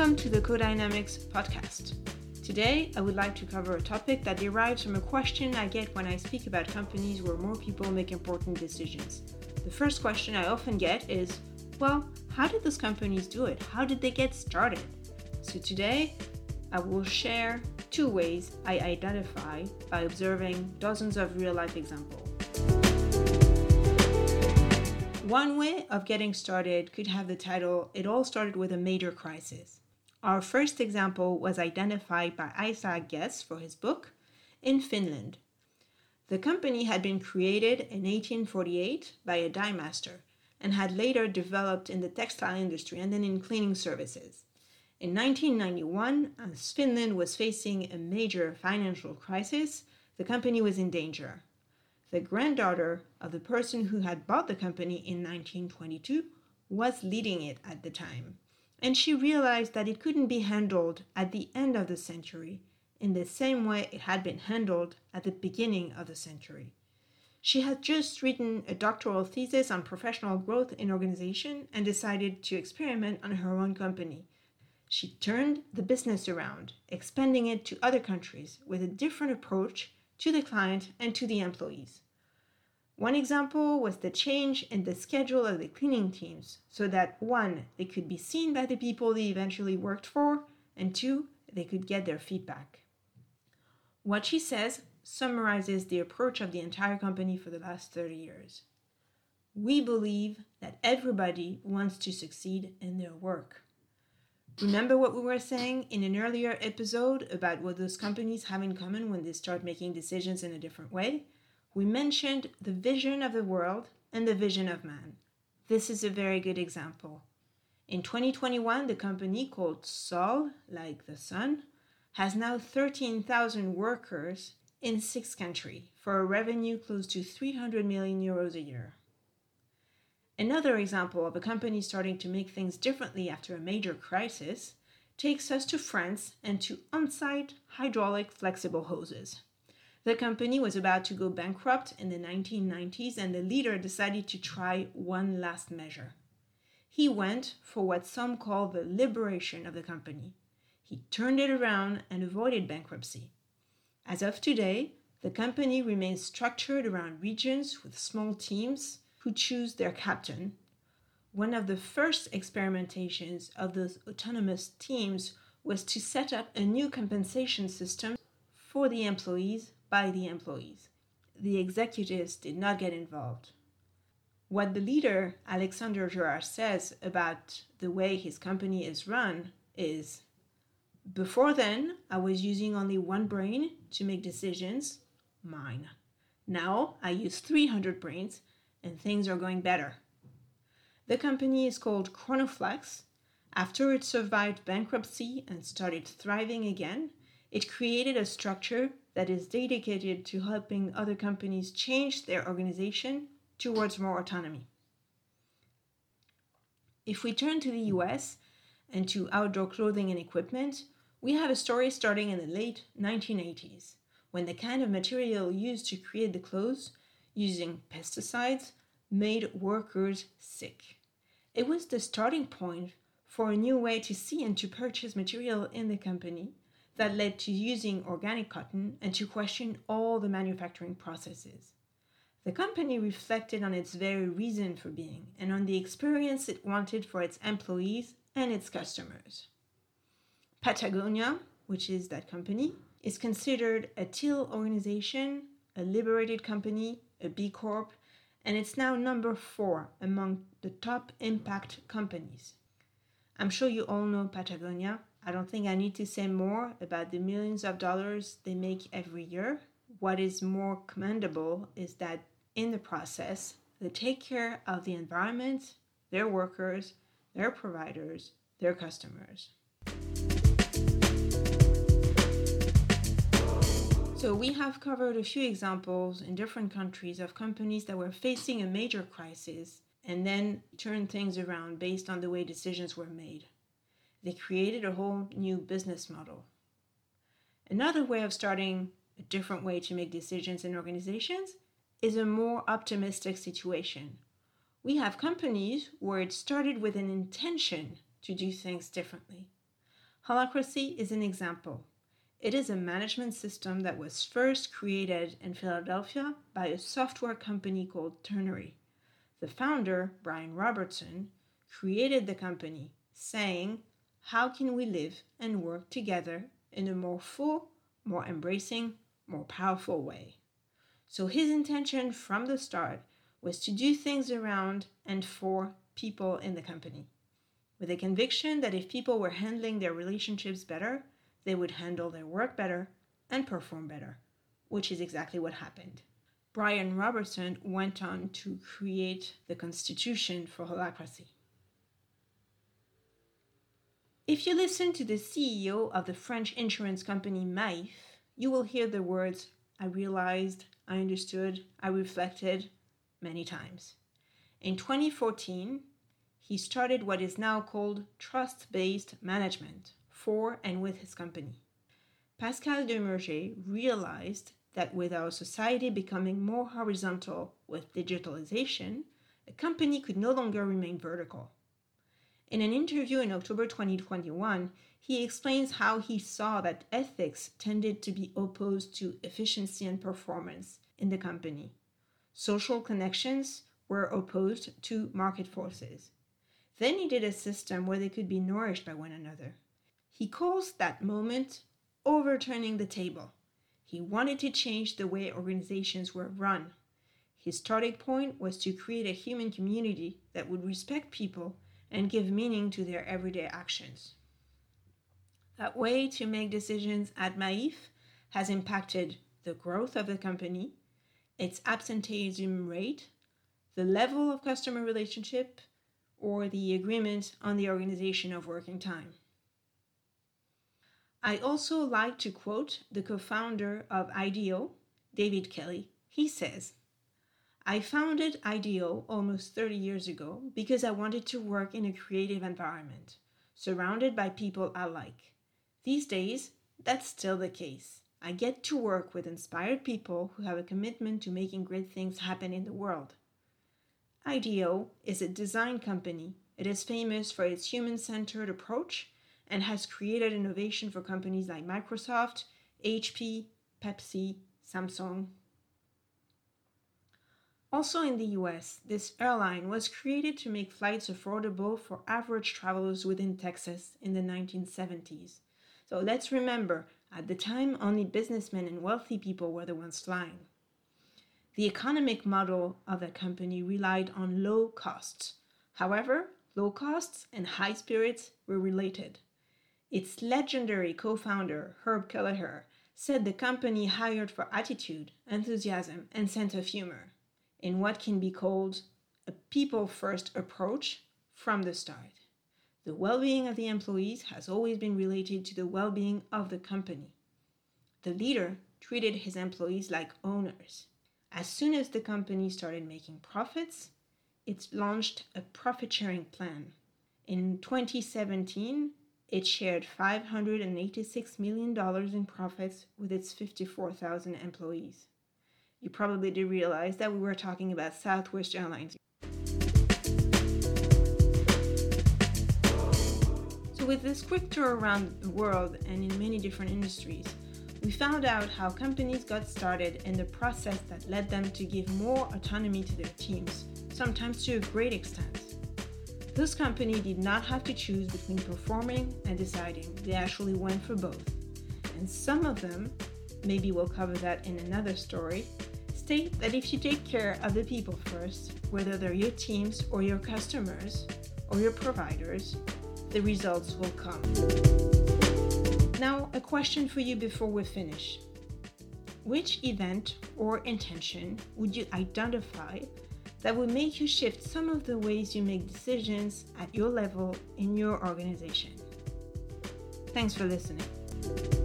Welcome to the Co-Dynamics podcast. Today, I would like to cover a topic that derives from a question I get when I speak about companies where more people make important decisions. The first question I often get is, well, how did those companies do it? How did they get started? So today, I will share two ways I identify by observing dozens of real life examples. One way of getting started could have the title It All Started with a Major Crisis. Our first example was identified by Isaac Getz for his book in Finland. The company had been created in 1848 by a dye master and had later developed in the textile industry and then in cleaning services. In 1991, as Finland was facing a major financial crisis, the company was in danger the granddaughter of the person who had bought the company in 1922, was leading it at the time. And she realized that it couldn't be handled at the end of the century in the same way it had been handled at the beginning of the century. She had just written a doctoral thesis on professional growth in organization and decided to experiment on her own company. She turned the business around, expanding it to other countries with a different approach to the client and to the employees. One example was the change in the schedule of the cleaning teams so that one, they could be seen by the people they eventually worked for, and two, they could get their feedback. What she says summarizes the approach of the entire company for the last 30 years. We believe that everybody wants to succeed in their work. Remember what we were saying in an earlier episode about what those companies have in common when they start making decisions in a different way? We mentioned the vision of the world and the vision of man. This is a very good example. In 2021, the company called Sol, like the sun, has now 13,000 workers in six countries for a revenue close to 300 million euros a year. Another example of a company starting to make things differently after a major crisis takes us to France and to on site hydraulic flexible hoses. The company was about to go bankrupt in the 1990s, and the leader decided to try one last measure. He went for what some call the liberation of the company. He turned it around and avoided bankruptcy. As of today, the company remains structured around regions with small teams who choose their captain. One of the first experimentations of those autonomous teams was to set up a new compensation system for the employees by the employees. The executives did not get involved. What the leader, Alexandre Gérard, says about the way his company is run is Before then, I was using only one brain to make decisions, mine. Now I use 300 brains and things are going better. The company is called Chronoflex. After it survived bankruptcy and started thriving again, it created a structure that is dedicated to helping other companies change their organization towards more autonomy. If we turn to the US and to outdoor clothing and equipment, we have a story starting in the late 1980s when the kind of material used to create the clothes using pesticides made workers sick. It was the starting point for a new way to see and to purchase material in the company that led to using organic cotton and to question all the manufacturing processes. The company reflected on its very reason for being and on the experience it wanted for its employees and its customers. Patagonia, which is that company, is considered a teal organization, a liberated company, a B Corp, and it's now number four among the top impact companies. I'm sure you all know Patagonia. I don't think I need to say more about the millions of dollars they make every year. What is more commendable is that in the process, they take care of the environment, their workers, their providers, their customers. So, we have covered a few examples in different countries of companies that were facing a major crisis and then turned things around based on the way decisions were made. They created a whole new business model. Another way of starting a different way to make decisions in organizations is a more optimistic situation. We have companies where it started with an intention to do things differently. Holacracy is an example. It is a management system that was first created in Philadelphia by a software company called Ternary. The founder, Brian Robertson, created the company, saying, How can we live and work together in a more full, more embracing, more powerful way? So his intention from the start was to do things around and for people in the company, with a conviction that if people were handling their relationships better, they would handle their work better and perform better, which is exactly what happened. Brian Robertson went on to create the Constitution for Holacracy. If you listen to the CEO of the French insurance company Maif, you will hear the words I realized, I understood, I reflected many times. In 2014, he started what is now called trust based management for and with his company. Pascal Demurger realized that with our society becoming more horizontal with digitalization, a company could no longer remain vertical. In an interview in October 2021, he explains how he saw that ethics tended to be opposed to efficiency and performance in the company. Social connections were opposed to market forces. Then he did a system where they could be nourished by one another. He calls that moment overturning the table. He wanted to change the way organizations were run. His starting point was to create a human community that would respect people and give meaning to their everyday actions. That way to make decisions at Maif has impacted the growth of the company, its absenteeism rate, the level of customer relationship, or the agreement on the organization of working time. I also like to quote the co founder of IDEO, David Kelley. He says, I founded IDEO almost 30 years ago because I wanted to work in a creative environment, surrounded by people I like. These days, that's still the case. I get to work with inspired people who have a commitment to making great things happen in the world. IDEO is a design company. It is famous for its human centered approach and has created innovation for companies like Microsoft, HP, Pepsi, Samsung. Also in the US, this airline was created to make flights affordable for average travelers within Texas in the 1970s. So let's remember, at the time, only businessmen and wealthy people were the ones flying. The economic model of the company relied on low costs. However, low costs and high spirits were related. Its legendary co founder, Herb Kelleher, said the company hired for attitude, enthusiasm, and sense of humor in what can be called a people first approach from the start. The well being of the employees has always been related to the well being of the company. The leader treated his employees like owners. As soon as the company started making profits, it launched a profit sharing plan. In 2017, it shared $586 million in profits with its 54,000 employees. You probably did realize that we were talking about Southwest Airlines. So, with this quick tour around the world and in many different industries, we found out how companies got started and the process that led them to give more autonomy to their teams, sometimes to a great extent. This company did not have to choose between performing and deciding, they actually went for both. And some of them, maybe we'll cover that in another story, state that if you take care of the people first, whether they're your teams or your customers or your providers, the results will come. Now, a question for you before we finish. Which event or intention would you identify that would make you shift some of the ways you make decisions at your level in your organization. Thanks for listening.